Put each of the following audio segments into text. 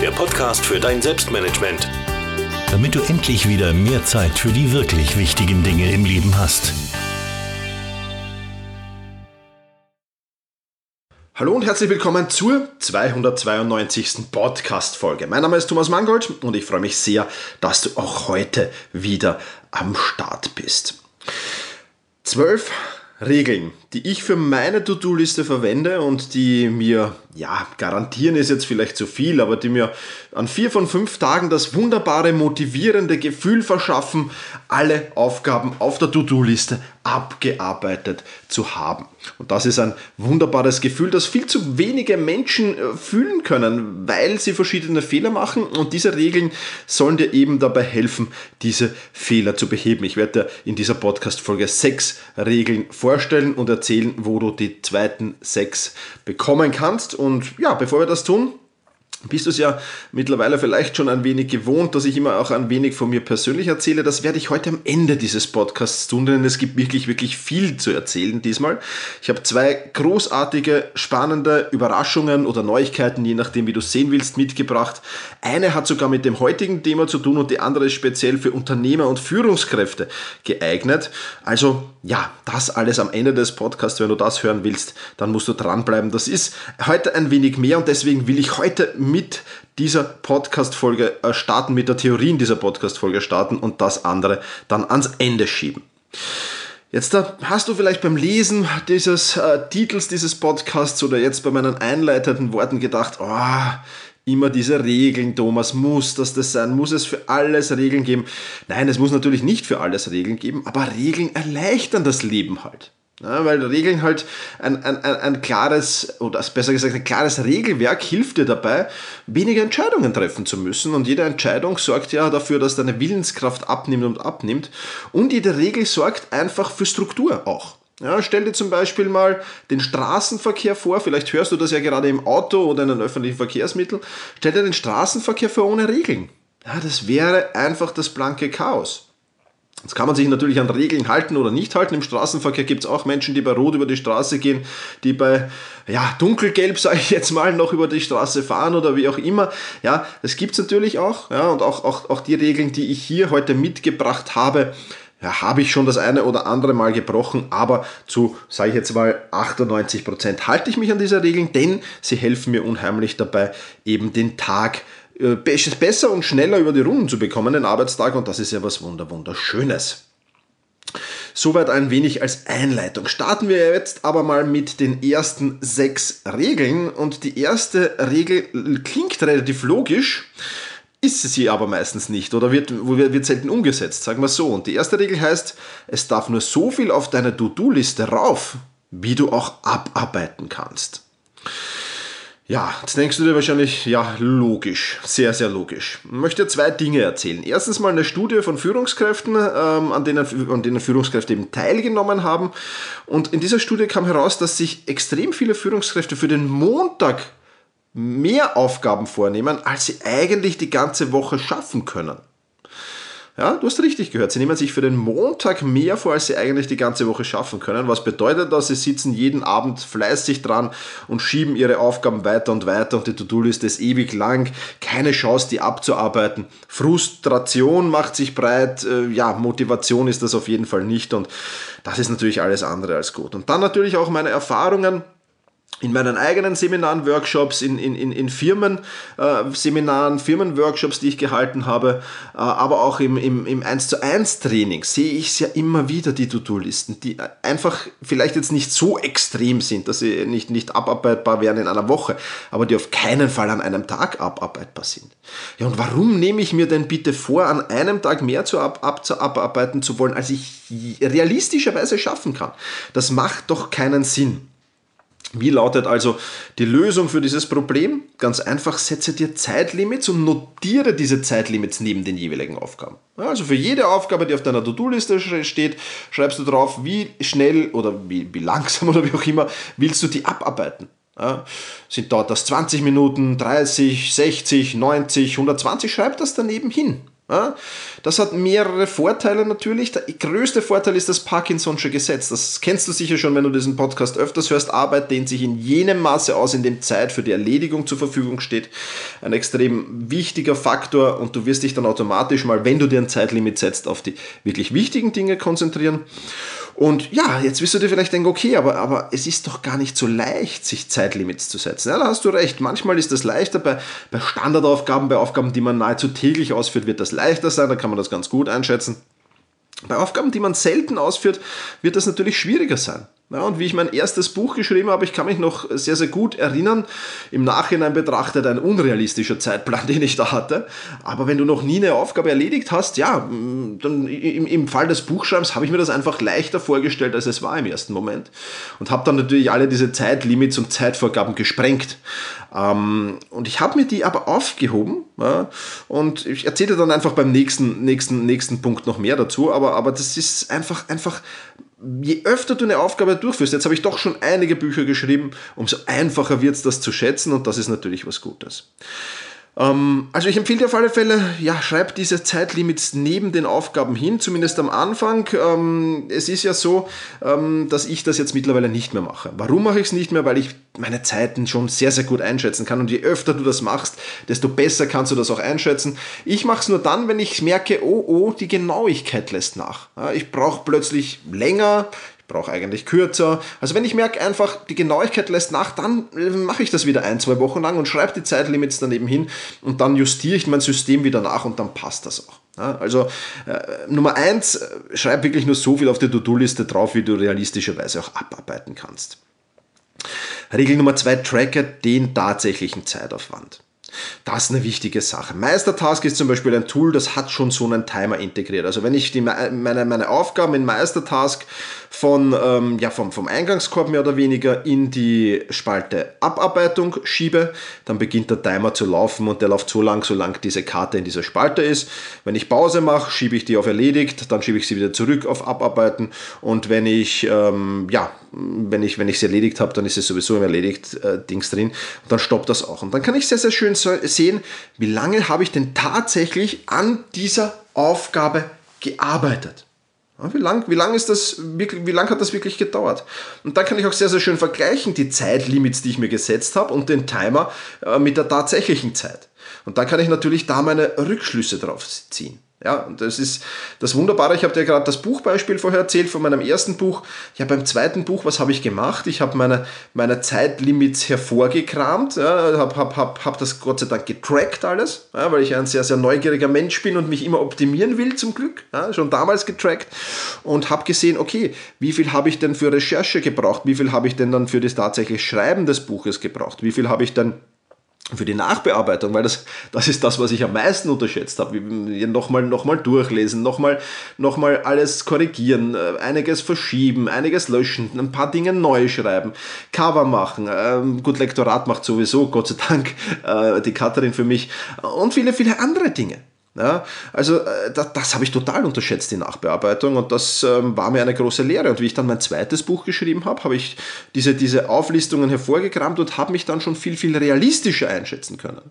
der Podcast für dein Selbstmanagement. Damit du endlich wieder mehr Zeit für die wirklich wichtigen Dinge im Leben hast. Hallo und herzlich willkommen zur 292. Podcast-Folge. Mein Name ist Thomas Mangold und ich freue mich sehr, dass du auch heute wieder am Start bist. Zwölf Regeln, die ich für meine To-Do-Liste verwende und die mir, ja, garantieren ist jetzt vielleicht zu viel, aber die mir an vier von fünf Tagen das wunderbare, motivierende Gefühl verschaffen, alle Aufgaben auf der To-Do-Liste abgearbeitet zu haben. Und das ist ein wunderbares Gefühl, das viel zu wenige Menschen äh, fühlen können, weil sie verschiedene Fehler machen und diese Regeln sollen dir eben dabei helfen, diese Fehler zu beheben. Ich werde dir in dieser Podcast-Folge sechs Regeln vorstellen und erzählen, wo du die zweiten sechs bekommen kannst. Und ja, bevor wir das tun, bist du es ja mittlerweile vielleicht schon ein wenig gewohnt, dass ich immer auch ein wenig von mir persönlich erzähle. Das werde ich heute am Ende dieses Podcasts tun, denn es gibt wirklich, wirklich viel zu erzählen diesmal. Ich habe zwei großartige, spannende Überraschungen oder Neuigkeiten, je nachdem, wie du es sehen willst, mitgebracht. Eine hat sogar mit dem heutigen Thema zu tun und die andere ist speziell für Unternehmer und Führungskräfte geeignet. Also ja, das alles am Ende des Podcasts. Wenn du das hören willst, dann musst du dranbleiben. Das ist heute ein wenig mehr und deswegen will ich heute mit dieser Podcast-Folge äh, starten, mit der Theorie in dieser Podcast-Folge starten und das andere dann ans Ende schieben. Jetzt äh, hast du vielleicht beim Lesen dieses äh, Titels dieses Podcasts oder jetzt bei meinen einleitenden Worten gedacht, oh, immer diese Regeln, Thomas, muss das das sein? Muss es für alles Regeln geben? Nein, es muss natürlich nicht für alles Regeln geben, aber Regeln erleichtern das Leben halt. Ja, weil Regeln halt ein, ein, ein, ein klares, oder besser gesagt, ein klares Regelwerk hilft dir dabei, weniger Entscheidungen treffen zu müssen. Und jede Entscheidung sorgt ja dafür, dass deine Willenskraft abnimmt und abnimmt. Und jede Regel sorgt einfach für Struktur auch. Ja, stell dir zum Beispiel mal den Straßenverkehr vor, vielleicht hörst du das ja gerade im Auto oder in einem öffentlichen Verkehrsmittel. Stell dir den Straßenverkehr vor ohne Regeln. Ja, das wäre einfach das blanke Chaos. Jetzt kann man sich natürlich an Regeln halten oder nicht halten. Im Straßenverkehr gibt es auch Menschen, die bei Rot über die Straße gehen, die bei ja, dunkelgelb, sage ich jetzt mal, noch über die Straße fahren oder wie auch immer. Ja, das gibt es natürlich auch. Ja, und auch, auch, auch die Regeln, die ich hier heute mitgebracht habe, ja, habe ich schon das eine oder andere Mal gebrochen, aber zu, sage ich jetzt mal, 98 Prozent halte ich mich an diese Regeln, denn sie helfen mir unheimlich dabei, eben den Tag äh, besser und schneller über die Runden zu bekommen, den Arbeitstag, und das ist ja was Wunder, Wunderschönes. Soweit ein wenig als Einleitung. Starten wir jetzt aber mal mit den ersten sechs Regeln. Und die erste Regel klingt relativ logisch, ist sie aber meistens nicht oder wird, wird selten umgesetzt, sagen wir so. Und die erste Regel heißt, es darf nur so viel auf deine To-Do-Liste rauf, wie du auch abarbeiten kannst. Ja, jetzt denkst du dir wahrscheinlich, ja, logisch, sehr, sehr logisch. Ich möchte zwei Dinge erzählen. Erstens mal eine Studie von Führungskräften, ähm, an, denen, an denen Führungskräfte eben teilgenommen haben. Und in dieser Studie kam heraus, dass sich extrem viele Führungskräfte für den Montag mehr Aufgaben vornehmen, als sie eigentlich die ganze Woche schaffen können. Ja, du hast richtig gehört. Sie nehmen sich für den Montag mehr vor, als sie eigentlich die ganze Woche schaffen können. Was bedeutet das? Sie sitzen jeden Abend fleißig dran und schieben ihre Aufgaben weiter und weiter und die To-Do-Liste ist ewig lang. Keine Chance, die abzuarbeiten. Frustration macht sich breit. Äh, ja, Motivation ist das auf jeden Fall nicht und das ist natürlich alles andere als gut. Und dann natürlich auch meine Erfahrungen in meinen eigenen Seminaren, Workshops, in, in, in Firmen, äh, Firmenworkshops, die ich gehalten habe, äh, aber auch im, im, im 1 zu 1 Training sehe ich es ja immer wieder, die To-Do-Listen, die einfach vielleicht jetzt nicht so extrem sind, dass sie nicht, nicht abarbeitbar wären in einer Woche, aber die auf keinen Fall an einem Tag abarbeitbar sind. Ja, und warum nehme ich mir denn bitte vor, an einem Tag mehr zu ab, ab, zu abarbeiten zu wollen, als ich realistischerweise schaffen kann? Das macht doch keinen Sinn. Wie lautet also die Lösung für dieses Problem? Ganz einfach, setze dir Zeitlimits und notiere diese Zeitlimits neben den jeweiligen Aufgaben. Also für jede Aufgabe, die auf deiner To-Do-Liste steht, schreibst du drauf, wie schnell oder wie, wie langsam oder wie auch immer willst du die abarbeiten. Ja, sind dort das 20 Minuten, 30, 60, 90, 120, schreib das daneben hin. Das hat mehrere Vorteile natürlich. Der größte Vorteil ist das Parkinson'sche Gesetz. Das kennst du sicher schon, wenn du diesen Podcast öfters hörst. Arbeit dehnt sich in jenem Maße aus, in dem Zeit für die Erledigung zur Verfügung steht. Ein extrem wichtiger Faktor und du wirst dich dann automatisch mal, wenn du dir ein Zeitlimit setzt, auf die wirklich wichtigen Dinge konzentrieren. Und ja, jetzt wirst du dir vielleicht denken, okay, aber, aber es ist doch gar nicht so leicht, sich Zeitlimits zu setzen. Ja, da hast du recht. Manchmal ist das leichter. Bei, bei Standardaufgaben, bei Aufgaben, die man nahezu täglich ausführt, wird das leichter sein. Da kann man das ganz gut einschätzen. Bei Aufgaben, die man selten ausführt, wird das natürlich schwieriger sein. Ja, und wie ich mein erstes Buch geschrieben habe, ich kann mich noch sehr, sehr gut erinnern, im Nachhinein betrachtet ein unrealistischer Zeitplan, den ich da hatte. Aber wenn du noch nie eine Aufgabe erledigt hast, ja, dann im, im Fall des Buchschreibens habe ich mir das einfach leichter vorgestellt, als es war im ersten Moment. Und habe dann natürlich alle diese Zeitlimits und Zeitvorgaben gesprengt. Ähm, und ich habe mir die aber aufgehoben ja, und ich erzähle dann einfach beim nächsten, nächsten, nächsten Punkt noch mehr dazu, aber, aber das ist einfach, einfach je öfter du eine Aufgabe durchführst, jetzt habe ich doch schon einige Bücher geschrieben, umso einfacher wird es das zu schätzen und das ist natürlich was Gutes. Ähm, also ich empfehle dir auf alle Fälle, ja, schreib diese Zeitlimits neben den Aufgaben hin, zumindest am Anfang. Ähm, es ist ja so, ähm, dass ich das jetzt mittlerweile nicht mehr mache. Warum mache ich es nicht mehr? Weil ich meine Zeiten schon sehr, sehr gut einschätzen kann und je öfter du das machst, desto besser kannst du das auch einschätzen. Ich mache es nur dann, wenn ich merke, oh, oh, die Genauigkeit lässt nach. Ich brauche plötzlich länger, brauche eigentlich kürzer. Also wenn ich merke einfach, die Genauigkeit lässt nach, dann mache ich das wieder ein, zwei Wochen lang und schreibe die Zeitlimits daneben hin und dann justiere ich mein System wieder nach und dann passt das auch. Ja, also äh, Nummer eins, äh, schreib wirklich nur so viel auf die To-Do-Liste drauf, wie du realistischerweise auch abarbeiten kannst. Regel Nummer zwei, tracke den tatsächlichen Zeitaufwand. Das ist eine wichtige Sache. Meistertask ist zum Beispiel ein Tool, das hat schon so einen Timer integriert. Also wenn ich die, meine, meine Aufgaben in Meistertask von, ähm, ja, vom, vom Eingangskorb mehr oder weniger in die Spalte Abarbeitung schiebe, dann beginnt der Timer zu laufen und der läuft so lang, solange diese Karte in dieser Spalte ist. Wenn ich Pause mache, schiebe ich die auf erledigt, dann schiebe ich sie wieder zurück auf Abarbeiten und wenn ich, ähm, ja, wenn ich, wenn ich sie erledigt habe, dann ist es sowieso im erledigt äh, Dings drin und dann stoppt das auch. Und dann kann ich sehr, sehr schön sehen, wie lange habe ich denn tatsächlich an dieser Aufgabe gearbeitet. Wie lang, wie lang wie lang hat das wirklich gedauert? Und dann kann ich auch sehr, sehr schön vergleichen, die Zeitlimits, die ich mir gesetzt habe und den Timer äh, mit der tatsächlichen Zeit. Und dann kann ich natürlich da meine Rückschlüsse drauf ziehen. Ja, und das ist das Wunderbare. Ich habe dir gerade das Buchbeispiel vorher erzählt von meinem ersten Buch. Ja, beim zweiten Buch, was habe ich gemacht? Ich habe meine, meine Zeitlimits hervorgekramt, ja, habe hab, hab, hab das Gott sei Dank getrackt alles, ja, weil ich ein sehr, sehr neugieriger Mensch bin und mich immer optimieren will, zum Glück. Ja, schon damals getrackt und habe gesehen, okay, wie viel habe ich denn für Recherche gebraucht? Wie viel habe ich denn dann für das tatsächliche Schreiben des Buches gebraucht? Wie viel habe ich dann für die Nachbearbeitung, weil das, das ist das, was ich am meisten unterschätzt habe. Nochmal noch mal durchlesen, nochmal noch mal alles korrigieren, äh, einiges verschieben, einiges löschen, ein paar Dinge neu schreiben, Cover machen. Ähm, gut, Lektorat macht sowieso, Gott sei Dank, äh, die Katharin für mich und viele, viele andere Dinge. Ja, also äh, das, das habe ich total unterschätzt, die Nachbearbeitung und das ähm, war mir eine große Lehre. Und wie ich dann mein zweites Buch geschrieben habe, habe ich diese, diese Auflistungen hervorgekramt und habe mich dann schon viel, viel realistischer einschätzen können.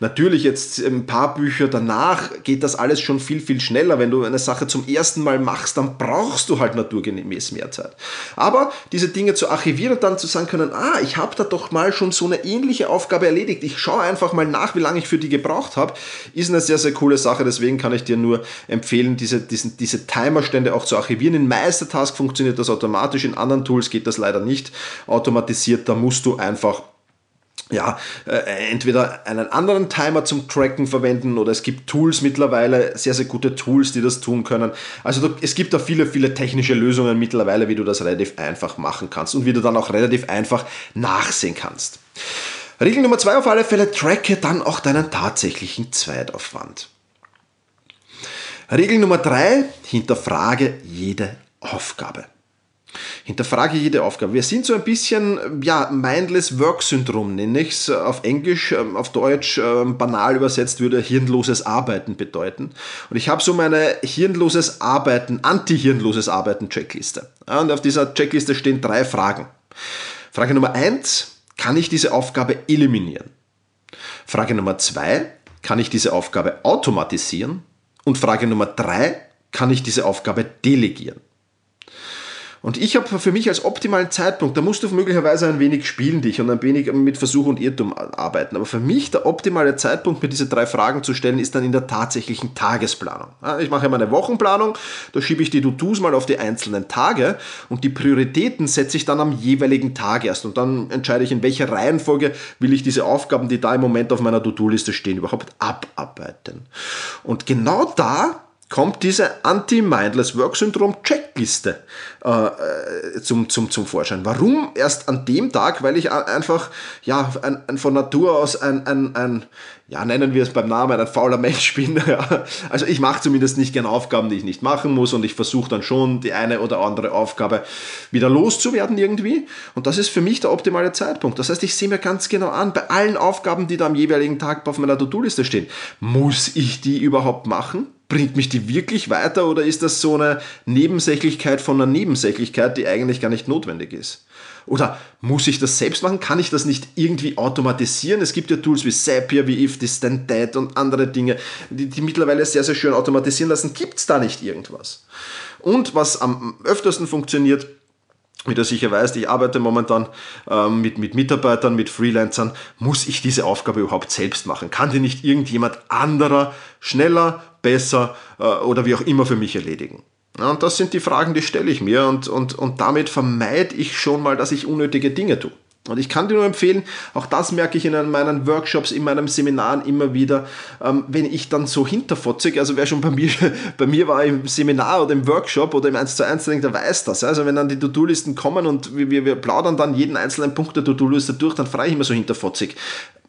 Natürlich jetzt ein paar Bücher danach geht das alles schon viel, viel schneller. Wenn du eine Sache zum ersten Mal machst, dann brauchst du halt naturgemäß mehr Zeit. Aber diese Dinge zu archivieren und dann zu sagen können, ah, ich habe da doch mal schon so eine ähnliche Aufgabe erledigt. Ich schaue einfach mal nach, wie lange ich für die gebraucht habe, ist eine sehr, sehr coole Sache. Sache, deswegen kann ich dir nur empfehlen, diese, diesen, diese Timerstände auch zu archivieren. In Meistertask funktioniert das automatisch, in anderen Tools geht das leider nicht automatisiert. Da musst du einfach ja, äh, entweder einen anderen Timer zum Tracken verwenden oder es gibt Tools mittlerweile, sehr, sehr gute Tools, die das tun können. Also es gibt da viele, viele technische Lösungen mittlerweile, wie du das relativ einfach machen kannst und wie du dann auch relativ einfach nachsehen kannst. Regel Nummer zwei auf alle Fälle, tracke dann auch deinen tatsächlichen Zweitaufwand. Regel Nummer drei, hinterfrage jede Aufgabe. Hinterfrage jede Aufgabe. Wir sind so ein bisschen, ja, Mindless Work Syndrom nenne ich es auf Englisch, ähm, auf Deutsch ähm, banal übersetzt würde hirnloses Arbeiten bedeuten. Und ich habe so meine hirnloses Arbeiten, anti-hirnloses Arbeiten Checkliste. Und auf dieser Checkliste stehen drei Fragen. Frage Nummer eins, kann ich diese Aufgabe eliminieren? Frage Nummer zwei, kann ich diese Aufgabe automatisieren? Und Frage Nummer drei, kann ich diese Aufgabe delegieren? Und ich habe für mich als optimalen Zeitpunkt, da musst du möglicherweise ein wenig spielen dich und ein wenig mit Versuch und Irrtum arbeiten. Aber für mich der optimale Zeitpunkt, mir diese drei Fragen zu stellen, ist dann in der tatsächlichen Tagesplanung. Ich mache meine Wochenplanung, da schiebe ich die To-Dos mal auf die einzelnen Tage und die Prioritäten setze ich dann am jeweiligen Tag erst. Und dann entscheide ich, in welcher Reihenfolge will ich diese Aufgaben, die da im Moment auf meiner To-Do-Liste stehen, überhaupt abarbeiten. Und genau da kommt diese Anti-Mindless Work Syndrom Checkliste äh, äh, zum, zum, zum Vorschein. Warum erst an dem Tag? Weil ich einfach ja, ein, ein von Natur aus ein, ein, ein, ja, nennen wir es beim Namen, ein fauler Mensch bin. Ja. Also ich mache zumindest nicht gerne Aufgaben, die ich nicht machen muss und ich versuche dann schon die eine oder andere Aufgabe wieder loszuwerden irgendwie. Und das ist für mich der optimale Zeitpunkt. Das heißt, ich sehe mir ganz genau an, bei allen Aufgaben, die da am jeweiligen Tag auf meiner To-Do-Liste stehen, muss ich die überhaupt machen? Bringt mich die wirklich weiter oder ist das so eine Nebensächlichkeit von einer Nebensächlichkeit, die eigentlich gar nicht notwendig ist? Oder muss ich das selbst machen? Kann ich das nicht irgendwie automatisieren? Es gibt ja Tools wie Zapier, wie If This Then That und andere Dinge, die, die mittlerweile sehr, sehr schön automatisieren lassen. Gibt es da nicht irgendwas? Und was am öftersten funktioniert, wie du sicher weißt, ich arbeite momentan ähm, mit, mit Mitarbeitern, mit Freelancern. Muss ich diese Aufgabe überhaupt selbst machen? Kann die nicht irgendjemand anderer schneller, besser äh, oder wie auch immer für mich erledigen? Ja, und das sind die Fragen, die stelle ich mir und, und, und damit vermeide ich schon mal, dass ich unnötige Dinge tue. Und ich kann dir nur empfehlen, auch das merke ich in meinen Workshops, in meinen Seminaren immer wieder, ähm, wenn ich dann so hinterfotzig, also wer schon bei mir, bei mir war im Seminar oder im Workshop oder im 1 zu 1 Training, der weiß das. Also wenn dann die To-Do-Listen kommen und wir, wir plaudern dann jeden einzelnen Punkt der To-Do-Liste durch, dann frage ich immer so hinterfotzig,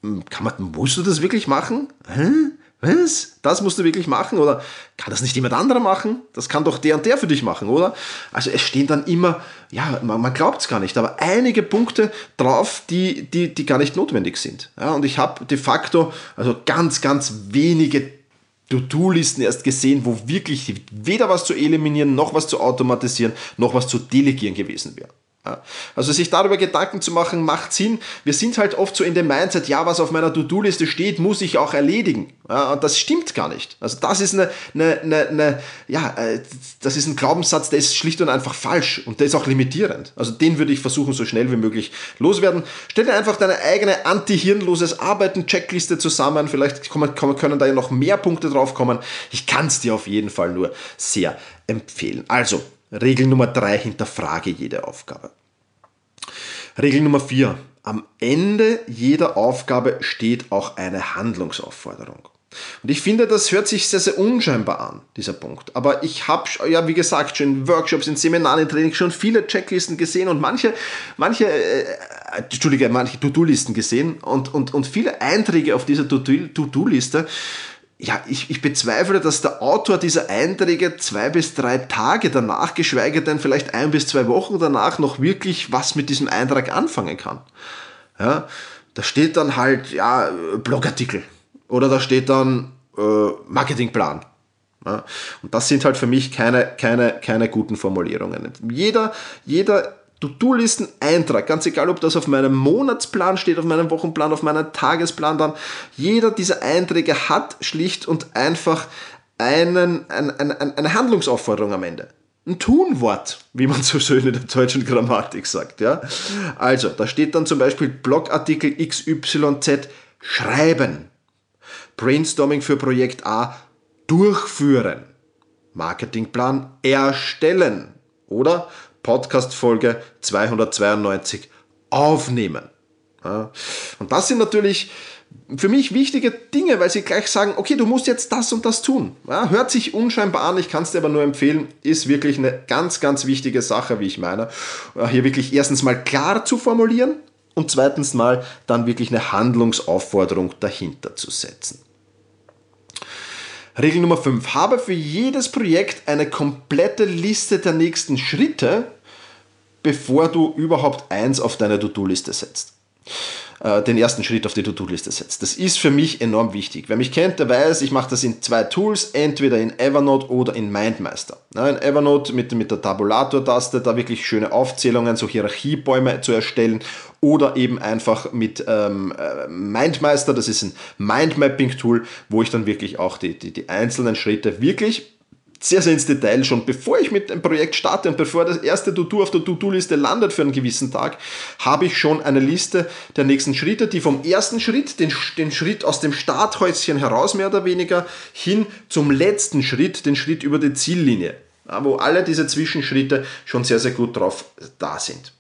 hm, kann man, musst du das wirklich machen? Hä? Was? Das musst du wirklich machen? Oder kann das nicht jemand anderer machen? Das kann doch der und der für dich machen, oder? Also es stehen dann immer, ja, man, man glaubt es gar nicht, aber einige Punkte drauf, die, die, die gar nicht notwendig sind. Ja, und ich habe de facto, also ganz, ganz wenige To-Do-Listen erst gesehen, wo wirklich weder was zu eliminieren, noch was zu automatisieren, noch was zu delegieren gewesen wäre. Also sich darüber Gedanken zu machen, macht Sinn. Wir sind halt oft so in dem Mindset, ja, was auf meiner To-Do-Liste steht, muss ich auch erledigen. Ja, und das stimmt gar nicht. Also das ist eine, eine, eine, eine, ja, äh, das ist ein Glaubenssatz, der ist schlicht und einfach falsch und der ist auch limitierend. Also den würde ich versuchen, so schnell wie möglich loswerden. Stell dir einfach deine eigene anti-hirnloses Arbeiten-Checkliste zusammen. Vielleicht können da ja noch mehr Punkte drauf kommen. Ich kann es dir auf jeden Fall nur sehr empfehlen. Also, Regel Nummer drei, hinterfrage jede Aufgabe. Regel Nummer vier, am Ende jeder Aufgabe steht auch eine Handlungsaufforderung. Und ich finde, das hört sich sehr, sehr unscheinbar an, dieser Punkt. Aber ich habe, ja, wie gesagt, schon in Workshops, in Seminaren, in Trainings schon viele Checklisten gesehen und manche, manche, äh, Entschuldige, manche To-Do-Listen gesehen und, und, und viele Einträge auf dieser To-Do-Liste ja, ich, ich bezweifle, dass der Autor dieser Einträge zwei bis drei Tage danach, geschweige denn vielleicht ein bis zwei Wochen danach, noch wirklich was mit diesem Eintrag anfangen kann. Ja, da steht dann halt, ja, Blogartikel oder da steht dann äh, Marketingplan. Ja, und das sind halt für mich keine, keine, keine guten Formulierungen. Jeder, jeder To-Do-Listen-Eintrag, ganz egal, ob das auf meinem Monatsplan steht, auf meinem Wochenplan, auf meinem Tagesplan, dann jeder dieser Einträge hat schlicht und einfach einen, ein, ein, eine Handlungsaufforderung am Ende. Ein Tunwort, wie man so schön in der deutschen Grammatik sagt. Ja? Also, da steht dann zum Beispiel Blogartikel XYZ schreiben. Brainstorming für Projekt A durchführen. Marketingplan erstellen. Oder Podcast-Folge 292 aufnehmen. Ja. Und das sind natürlich für mich wichtige Dinge, weil sie gleich sagen, okay, du musst jetzt das und das tun. Ja, hört sich unscheinbar an, ich kann es dir aber nur empfehlen, ist wirklich eine ganz, ganz wichtige Sache, wie ich meine. Hier wirklich erstens mal klar zu formulieren und zweitens mal dann wirklich eine Handlungsaufforderung dahinter zu setzen. Regel Nummer 5. Habe für jedes Projekt eine komplette Liste der nächsten Schritte, bevor du überhaupt eins auf deine To-Do-Liste setzt. Äh, den ersten Schritt auf die To-Do-Liste setzt. Das ist für mich enorm wichtig. Wer mich kennt, der weiß, ich mache das in zwei Tools, entweder in Evernote oder in MindMeister. In Evernote mit, mit der Tabulator-Taste, da wirklich schöne Aufzählungen, so Hierarchiebäume zu erstellen oder eben einfach mit ähm, äh, MindMeister, das ist ein Mindmapping-Tool, wo ich dann wirklich auch die, die, die einzelnen Schritte wirklich sehr, sehr ins Detail schon, bevor ich mit dem Projekt starte und bevor das erste To-Do auf der To-Do-Liste landet für einen gewissen Tag, habe ich schon eine Liste der nächsten Schritte, die vom ersten Schritt, den, den Schritt aus dem Starthäuschen heraus mehr oder weniger, hin zum letzten Schritt, den Schritt über die Ziellinie wo alle diese Zwischenschritte schon sehr, sehr gut drauf da sind.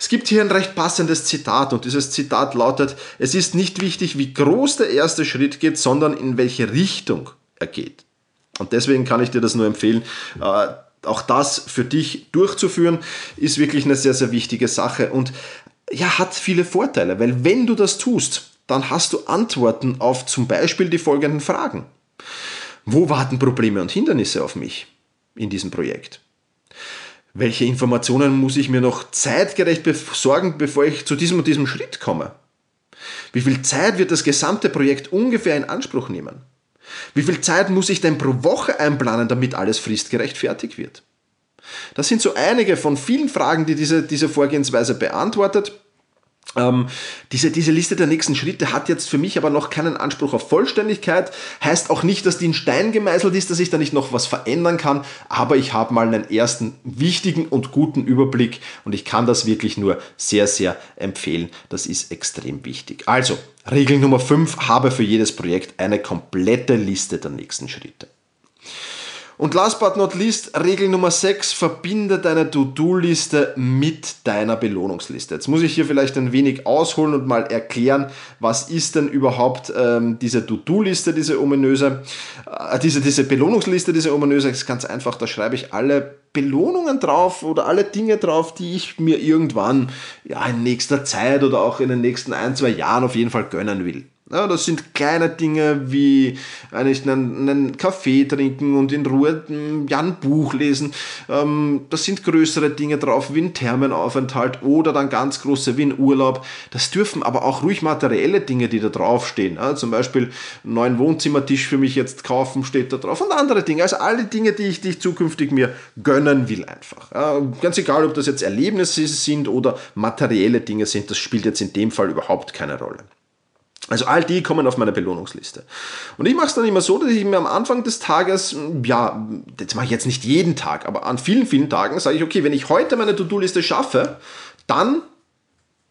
Es gibt hier ein recht passendes Zitat und dieses Zitat lautet, es ist nicht wichtig, wie groß der erste Schritt geht, sondern in welche Richtung er geht. Und deswegen kann ich dir das nur empfehlen. Äh, auch das für dich durchzuführen, ist wirklich eine sehr, sehr wichtige Sache und ja, hat viele Vorteile, weil wenn du das tust, dann hast du Antworten auf zum Beispiel die folgenden Fragen. Wo warten Probleme und Hindernisse auf mich in diesem Projekt? Welche Informationen muss ich mir noch zeitgerecht besorgen, bevor ich zu diesem und diesem Schritt komme? Wie viel Zeit wird das gesamte Projekt ungefähr in Anspruch nehmen? Wie viel Zeit muss ich denn pro Woche einplanen, damit alles fristgerecht fertig wird? Das sind so einige von vielen Fragen, die diese, diese Vorgehensweise beantwortet. Ähm, diese, diese Liste der nächsten Schritte hat jetzt für mich aber noch keinen Anspruch auf Vollständigkeit. Heißt auch nicht, dass die in Stein gemeißelt ist, dass ich da nicht noch was verändern kann. Aber ich habe mal einen ersten wichtigen und guten Überblick und ich kann das wirklich nur sehr, sehr empfehlen. Das ist extrem wichtig. Also, Regel Nummer 5, habe für jedes Projekt eine komplette Liste der nächsten Schritte. Und last but not least, Regel Nummer 6, verbinde deine To-Do-Liste mit deiner Belohnungsliste. Jetzt muss ich hier vielleicht ein wenig ausholen und mal erklären, was ist denn überhaupt ähm, diese To-Do-Liste, diese ominöse, äh, diese, diese Belohnungsliste, diese ominöse, das ist ganz einfach, da schreibe ich alle Belohnungen drauf oder alle Dinge drauf, die ich mir irgendwann ja, in nächster Zeit oder auch in den nächsten ein, zwei Jahren auf jeden Fall gönnen will. Ja, das sind kleine Dinge wie einen, einen Kaffee trinken und in Ruhe hm, ja, ein Buch lesen. Ähm, das sind größere Dinge drauf wie ein Thermenaufenthalt oder dann ganz große wie ein Urlaub. Das dürfen aber auch ruhig materielle Dinge, die da draufstehen. Ja, zum Beispiel einen neuen Wohnzimmertisch für mich jetzt kaufen, steht da drauf und andere Dinge. Also alle Dinge, die ich, die ich zukünftig mir gönnen will einfach. Ja, ganz egal, ob das jetzt Erlebnisse sind oder materielle Dinge sind, das spielt jetzt in dem Fall überhaupt keine Rolle. Also all die kommen auf meine Belohnungsliste. Und ich mache es dann immer so, dass ich mir am Anfang des Tages, ja, das mache ich jetzt nicht jeden Tag, aber an vielen, vielen Tagen sage ich, okay, wenn ich heute meine To-Do-Liste schaffe, dann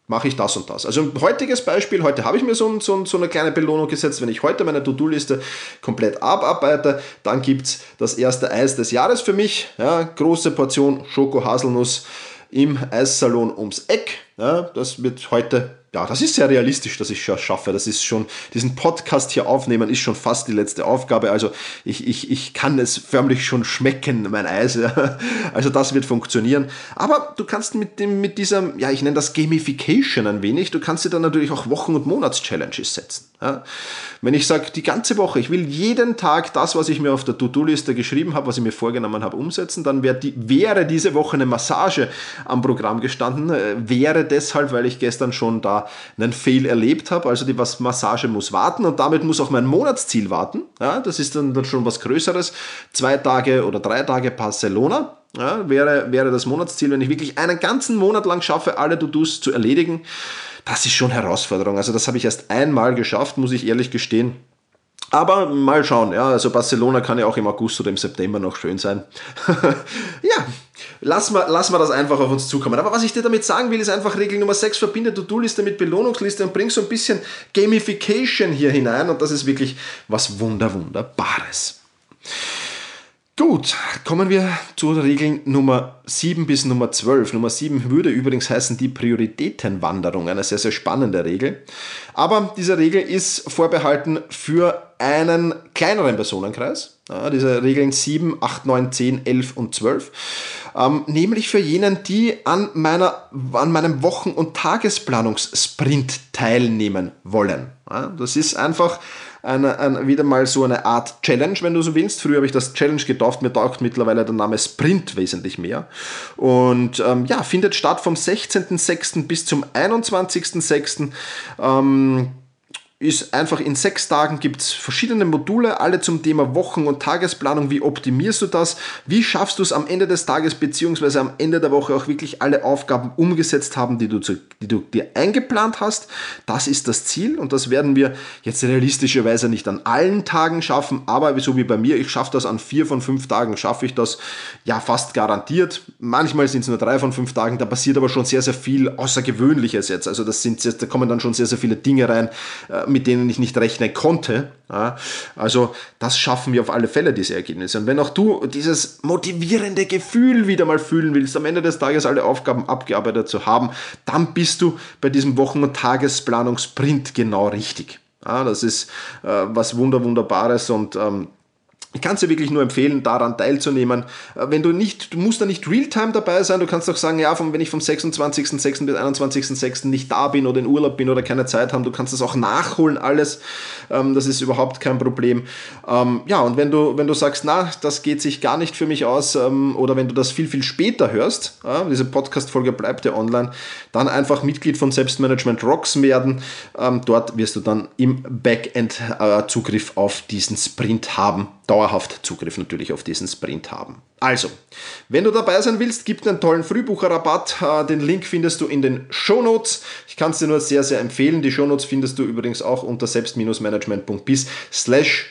mache ich das und das. Also ein heutiges Beispiel, heute habe ich mir so, so, so eine kleine Belohnung gesetzt. Wenn ich heute meine To-Do-Liste komplett abarbeite, dann gibt es das erste Eis des Jahres für mich. Ja, große Portion Schoko-Haselnuss im Eissalon ums Eck. Ja, das wird heute ja, das ist sehr realistisch, dass ich schaffe. Das ist schon, diesen Podcast hier aufnehmen, ist schon fast die letzte Aufgabe. Also ich, ich, ich kann es förmlich schon schmecken, mein Eis. Also das wird funktionieren. Aber du kannst mit, dem, mit dieser, ja, ich nenne das Gamification ein wenig, du kannst dir dann natürlich auch Wochen- und Monats-Challenges setzen. Ja? Wenn ich sage, die ganze Woche, ich will jeden Tag das, was ich mir auf der To-Do-Liste geschrieben habe, was ich mir vorgenommen habe, umsetzen, dann wäre, die, wäre diese Woche eine Massage am Programm gestanden. Äh, wäre deshalb, weil ich gestern schon da einen Fail erlebt habe. Also die Massage muss warten und damit muss auch mein Monatsziel warten. Ja, das ist dann, dann schon was Größeres. Zwei Tage oder drei Tage Barcelona. Ja, wäre, wäre das Monatsziel, wenn ich wirklich einen ganzen Monat lang schaffe, alle To-Dos zu erledigen das ist schon Herausforderung. Also das habe ich erst einmal geschafft, muss ich ehrlich gestehen. Aber mal schauen, ja, also Barcelona kann ja auch im August oder im September noch schön sein. ja, lassen wir, lassen wir das einfach auf uns zukommen. Aber was ich dir damit sagen will, ist einfach Regel Nummer 6, verbinde To-Do-Liste mit Belohnungsliste und bring so ein bisschen Gamification hier hinein und das ist wirklich was Wunder, Wunderbares. Gut, kommen wir zur Regel Nummer 7 bis Nummer 12. Nummer 7 würde übrigens heißen die Prioritätenwanderung, eine sehr, sehr spannende Regel. Aber diese Regel ist vorbehalten für einen kleineren Personenkreis. Ja, diese Regeln 7, 8, 9, 10, 11 und 12. Ähm, nämlich für jenen, die an, meiner, an meinem Wochen- und Tagesplanungssprint teilnehmen wollen. Ja, das ist einfach eine, eine, wieder mal so eine Art Challenge, wenn du so willst. Früher habe ich das Challenge getauft, mir taugt mittlerweile der Name Sprint wesentlich mehr. Und ähm, ja, findet statt vom 16.06. bis zum 21.06. Ähm, ist einfach in sechs Tagen gibt es verschiedene Module, alle zum Thema Wochen- und Tagesplanung. Wie optimierst du das? Wie schaffst du es am Ende des Tages beziehungsweise am Ende der Woche auch wirklich alle Aufgaben umgesetzt haben, die du, zu, die du dir eingeplant hast? Das ist das Ziel und das werden wir jetzt realistischerweise nicht an allen Tagen schaffen, aber so wie bei mir, ich schaffe das an vier von fünf Tagen, schaffe ich das ja fast garantiert. Manchmal sind es nur drei von fünf Tagen, da passiert aber schon sehr, sehr viel Außergewöhnliches jetzt. Also das sind, da kommen dann schon sehr, sehr viele Dinge rein äh, mit denen ich nicht rechnen konnte. Ja, also das schaffen wir auf alle Fälle, diese Ergebnisse. Und wenn auch du dieses motivierende Gefühl wieder mal fühlen willst, am Ende des Tages alle Aufgaben abgearbeitet zu haben, dann bist du bei diesem Wochen- und Tagesplanungsprint genau richtig. Ja, das ist äh, was Wunder, Wunderbares und ähm, ich kann es dir wirklich nur empfehlen, daran teilzunehmen. Äh, wenn du nicht, du musst da nicht real-time dabei sein, du kannst auch sagen, ja, vom, wenn ich vom 26.06. bis 21.06. nicht da bin oder in Urlaub bin oder keine Zeit habe, du kannst das auch nachholen, alles. Ähm, das ist überhaupt kein Problem. Ähm, ja, und wenn du, wenn du sagst, na, das geht sich gar nicht für mich aus, ähm, oder wenn du das viel, viel später hörst, diese Podcast-Folge bleibt ja online, dann einfach Mitglied von Selbstmanagement Rocks werden. dort wirst du dann im Backend äh, Zugriff auf diesen Sprint haben. Dauert dauerhaft Zugriff natürlich auf diesen Sprint haben. Also, wenn du dabei sein willst, gibt einen tollen Frühbucherrabatt. Äh, den Link findest du in den Show Notes. Ich kann es dir nur sehr, sehr empfehlen. Die Show Notes findest du übrigens auch unter selbst-management.bis slash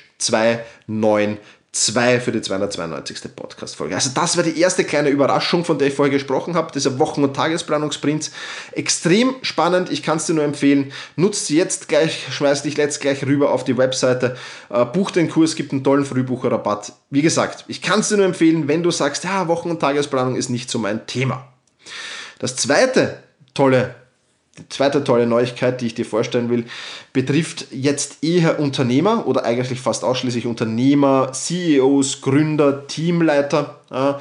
29 2 für die 292. Podcast-Folge. Also das war die erste kleine Überraschung, von der ich vorher gesprochen habe, dieser Wochen- und Tagesplanungsprinz. Extrem spannend, ich kann es dir nur empfehlen. Nutzt jetzt gleich, schmeiß dich jetzt gleich rüber auf die Webseite, äh, buch den Kurs, gibt einen tollen Frühbucherrabatt. Wie gesagt, ich kann es dir nur empfehlen, wenn du sagst, ja, Wochen- und Tagesplanung ist nicht so mein Thema. Das zweite tolle die zweite tolle Neuigkeit, die ich dir vorstellen will, betrifft jetzt eher Unternehmer oder eigentlich fast ausschließlich Unternehmer, CEOs, Gründer, Teamleiter, äh,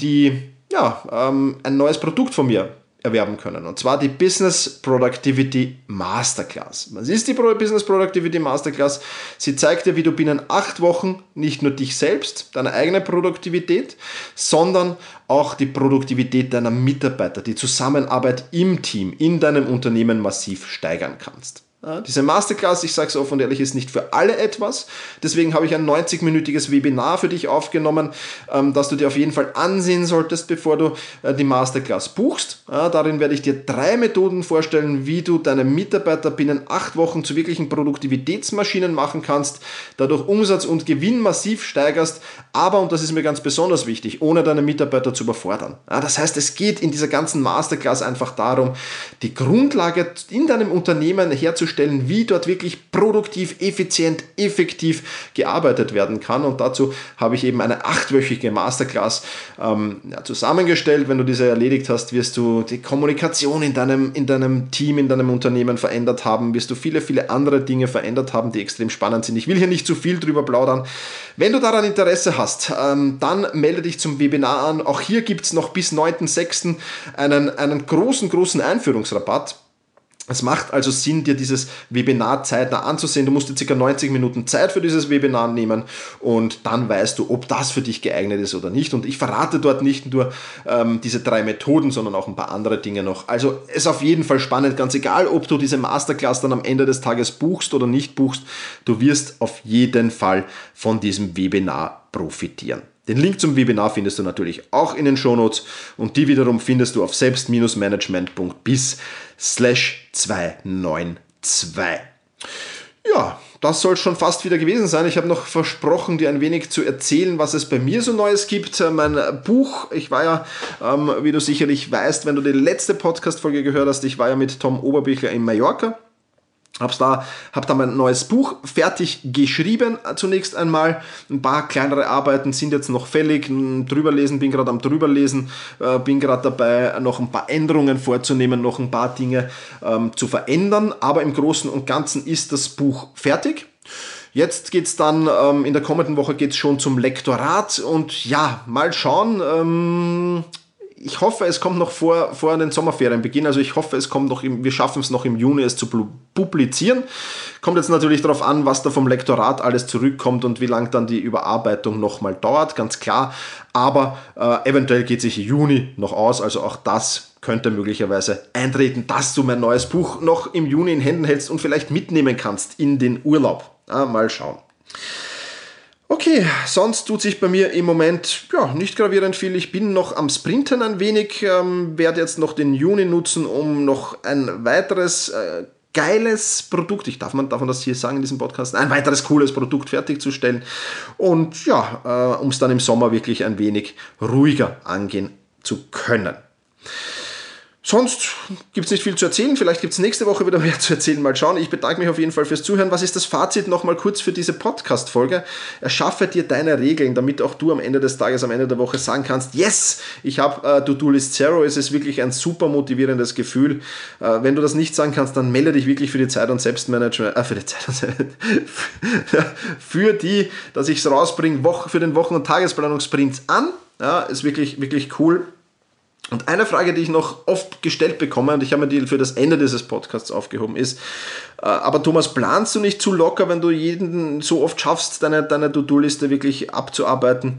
die ja, ähm, ein neues Produkt von mir erwerben können. Und zwar die Business Productivity Masterclass. Was ist die Business Productivity Masterclass? Sie zeigt dir, wie du binnen acht Wochen nicht nur dich selbst, deine eigene Produktivität, sondern auch die Produktivität deiner Mitarbeiter, die Zusammenarbeit im Team, in deinem Unternehmen massiv steigern kannst. Diese Masterclass, ich sage es offen und ehrlich, ist nicht für alle etwas. Deswegen habe ich ein 90-minütiges Webinar für dich aufgenommen, ähm, das du dir auf jeden Fall ansehen solltest, bevor du äh, die Masterclass buchst. Darin werde ich dir drei Methoden vorstellen, wie du deine Mitarbeiter binnen acht Wochen zu wirklichen Produktivitätsmaschinen machen kannst, dadurch Umsatz und Gewinn massiv steigerst, aber, und das ist mir ganz besonders wichtig, ohne deine Mitarbeiter zu überfordern. Das heißt, es geht in dieser ganzen Masterclass einfach darum, die Grundlage in deinem Unternehmen herzustellen, herzustellen, wie dort wirklich produktiv, effizient, effektiv gearbeitet werden kann. Und dazu habe ich eben eine achtwöchige Masterclass ähm, ja, zusammengestellt. Wenn du diese erledigt hast, wirst du die Kommunikation in deinem, in deinem Team, in deinem Unternehmen verändert haben, wirst du viele, viele andere Dinge verändert haben, die extrem spannend sind. Ich will hier nicht zu viel drüber plaudern. Wenn du daran Interesse hast, ähm, dann melde dich zum Webinar an. Auch hier gibt es noch bis 9.6. Einen, einen großen, großen Einführungsrabatt. Es macht also Sinn, dir dieses Webinar zeitnah anzusehen. Du musst dir ca. 90 Minuten Zeit für dieses Webinar nehmen und dann weißt du, ob das für dich geeignet ist oder nicht. Und ich verrate dort nicht nur ähm, diese drei Methoden, sondern auch ein paar andere Dinge noch. Also ist auf jeden Fall spannend, ganz egal, ob du diese Masterclass dann am Ende des Tages buchst oder nicht buchst. Du wirst auf jeden Fall von diesem Webinar profitieren. Den Link zum Webinar findest du natürlich auch in den Shownotes und die wiederum findest du auf selbst-management.bis slash 292. Ja, das soll schon fast wieder gewesen sein. Ich habe noch versprochen, dir ein wenig zu erzählen, was es bei mir so Neues gibt. Mein Buch, ich war ja, ähm, wie du sicherlich weißt, wenn du die letzte Podcast-Folge gehört hast, ich war ja mit Tom Oberbichler in Mallorca Hab's da, hab da mein neues Buch fertig geschrieben, zunächst einmal. Ein paar kleinere Arbeiten sind jetzt noch fällig. Drüberlesen, bin gerade am Drüberlesen, äh, bin gerade dabei, noch ein paar Änderungen vorzunehmen, noch ein paar Dinge ähm, zu verändern. Aber im Großen und Ganzen ist das Buch fertig. Jetzt geht's dann, ähm, in der kommenden Woche geht's schon zum Lektorat und ja, mal schauen. Ähm, ich hoffe, es kommt noch vor, vor den Sommerferienbeginn. Also ich hoffe, es kommt noch im, wir schaffen es noch im Juni, es zu publizieren. Kommt jetzt natürlich darauf an, was da vom Lektorat alles zurückkommt und wie lang dann die Überarbeitung nochmal dauert, ganz klar. Aber äh, eventuell geht sich Juni noch aus. Also auch das könnte möglicherweise eintreten, dass du mein neues Buch noch im Juni in Händen hältst und vielleicht mitnehmen kannst in den Urlaub. Ja, mal schauen. Okay, sonst tut sich bei mir im Moment ja, nicht gravierend viel. Ich bin noch am Sprinten ein wenig, ähm, werde jetzt noch den Juni nutzen, um noch ein weiteres äh, geiles Produkt, ich darf man, darf man das hier sagen in diesem Podcast, ein weiteres cooles Produkt fertigzustellen und ja, äh, um es dann im Sommer wirklich ein wenig ruhiger angehen zu können. Sonst gibt es nicht viel zu erzählen. Vielleicht gibt es nächste Woche wieder mehr zu erzählen. Mal schauen. Ich bedanke mich auf jeden Fall fürs Zuhören. Was ist das Fazit nochmal kurz für diese Podcast-Folge? Erschaffe dir deine Regeln, damit auch du am Ende des Tages, am Ende der Woche sagen kannst, yes, ich habe äh, To-Do-List Zero. Es ist wirklich ein super motivierendes Gefühl. Äh, wenn du das nicht sagen kannst, dann melde dich wirklich für die Zeit- und Selbstmanagement, äh, für die Zeit und für die, dass ich es rausbringe, für den Wochen- und Tagesplanungssprint an. Ja, ist wirklich, wirklich cool. Und eine Frage, die ich noch oft gestellt bekomme, und ich habe mir die für das Ende dieses Podcasts aufgehoben, ist, äh, aber Thomas, planst du nicht zu locker, wenn du jeden so oft schaffst, deine, deine To-Do-Liste wirklich abzuarbeiten?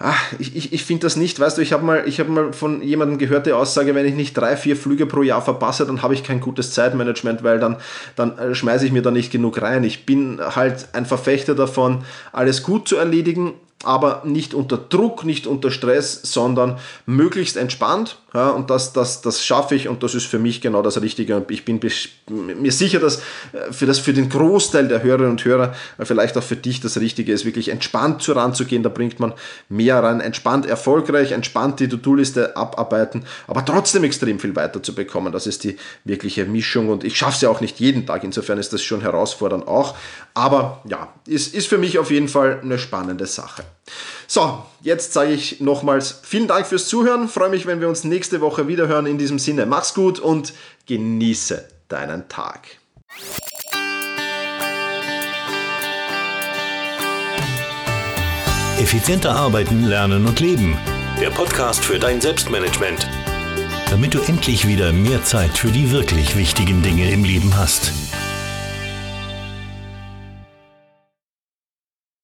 Ach, ich, ich, ich finde das nicht, weißt du, ich habe mal, hab mal von jemandem gehört, die Aussage, wenn ich nicht drei, vier Flüge pro Jahr verpasse, dann habe ich kein gutes Zeitmanagement, weil dann, dann äh, schmeiße ich mir da nicht genug rein. Ich bin halt ein Verfechter davon, alles gut zu erledigen aber nicht unter Druck, nicht unter Stress, sondern möglichst entspannt. Ja, und das, das, das schaffe ich und das ist für mich genau das Richtige. Ich bin mir sicher, dass äh, für, das, für den Großteil der Hörerinnen und Hörer, äh, vielleicht auch für dich das Richtige ist, wirklich entspannt zu ranzugehen. Da bringt man mehr rein. Entspannt erfolgreich, entspannt die To-Do-Liste abarbeiten, aber trotzdem extrem viel weiterzubekommen. Das ist die wirkliche Mischung und ich schaffe es ja auch nicht jeden Tag. Insofern ist das schon herausfordernd auch. Aber ja, ist, ist für mich auf jeden Fall eine spannende Sache. So, jetzt sage ich nochmals vielen Dank fürs Zuhören. Freue mich, wenn wir uns nächste Woche wieder hören. In diesem Sinne, mach's gut und genieße deinen Tag. Effizienter arbeiten, lernen und leben. Der Podcast für dein Selbstmanagement. damit du endlich wieder mehr Zeit für die wirklich wichtigen Dinge im Leben hast.